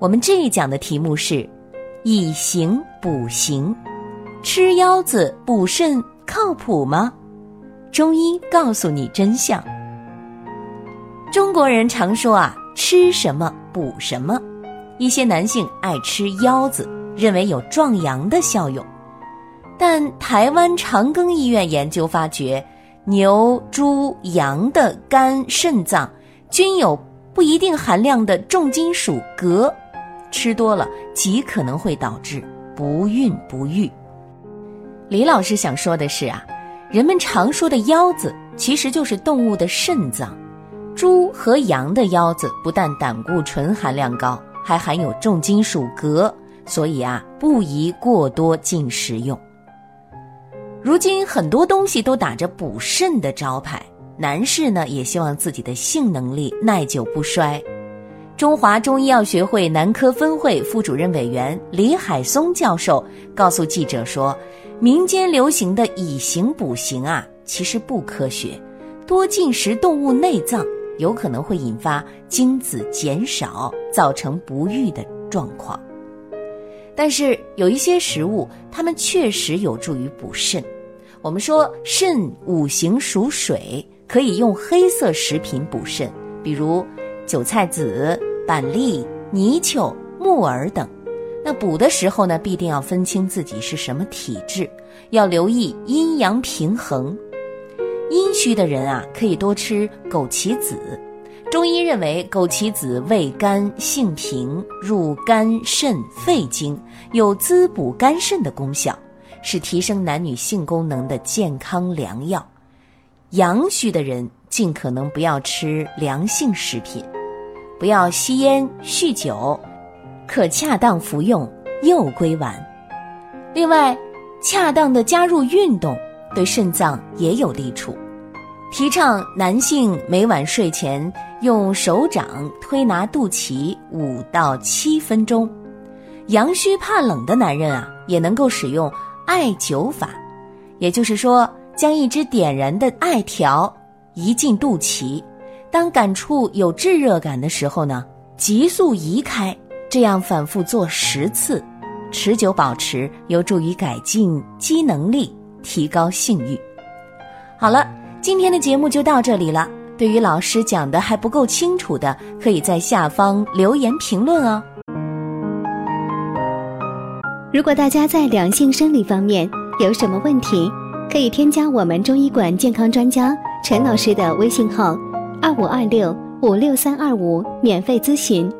我们这一讲的题目是以形补形，吃腰子补肾靠谱吗？中医告诉你真相。中国人常说啊，吃什么补什么。一些男性爱吃腰子，认为有壮阳的效用。但台湾长庚医院研究发觉，牛、猪、羊的肝、肾脏均有不一定含量的重金属镉。吃多了极可能会导致不孕不育。李老师想说的是啊，人们常说的腰子其实就是动物的肾脏。猪和羊的腰子不但胆固醇含量高，还含有重金属镉，所以啊不宜过多进食用。如今很多东西都打着补肾的招牌，男士呢也希望自己的性能力耐久不衰。中华中医药学会男科分会副主任委员李海松教授告诉记者说：“民间流行的以形补形啊，其实不科学。多进食动物内脏，有可能会引发精子减少，造成不育的状况。但是有一些食物，它们确实有助于补肾。我们说肾五行属水，可以用黑色食品补肾，比如韭菜籽。”板栗、泥鳅、木耳等，那补的时候呢，必定要分清自己是什么体质，要留意阴阳平衡。阴虚的人啊，可以多吃枸杞子。中医认为，枸杞子味甘性平，入肝肾肺经，有滋补肝肾的功效，是提升男女性功能的健康良药。阳虚的人尽可能不要吃凉性食品。不要吸烟酗酒，可恰当服用右归丸。另外，恰当的加入运动对肾脏也有利处。提倡男性每晚睡前用手掌推拿肚脐五到七分钟。阳虚怕冷的男人啊，也能够使用艾灸法，也就是说，将一支点燃的艾条移进肚脐。当感触有炙热感的时候呢，急速移开，这样反复做十次，持久保持，有助于改进机能力，提高性欲。好了，今天的节目就到这里了。对于老师讲的还不够清楚的，可以在下方留言评论哦。如果大家在两性生理方面有什么问题，可以添加我们中医馆健康专家陈老师的微信号。二五二六五六三二五，免费咨询。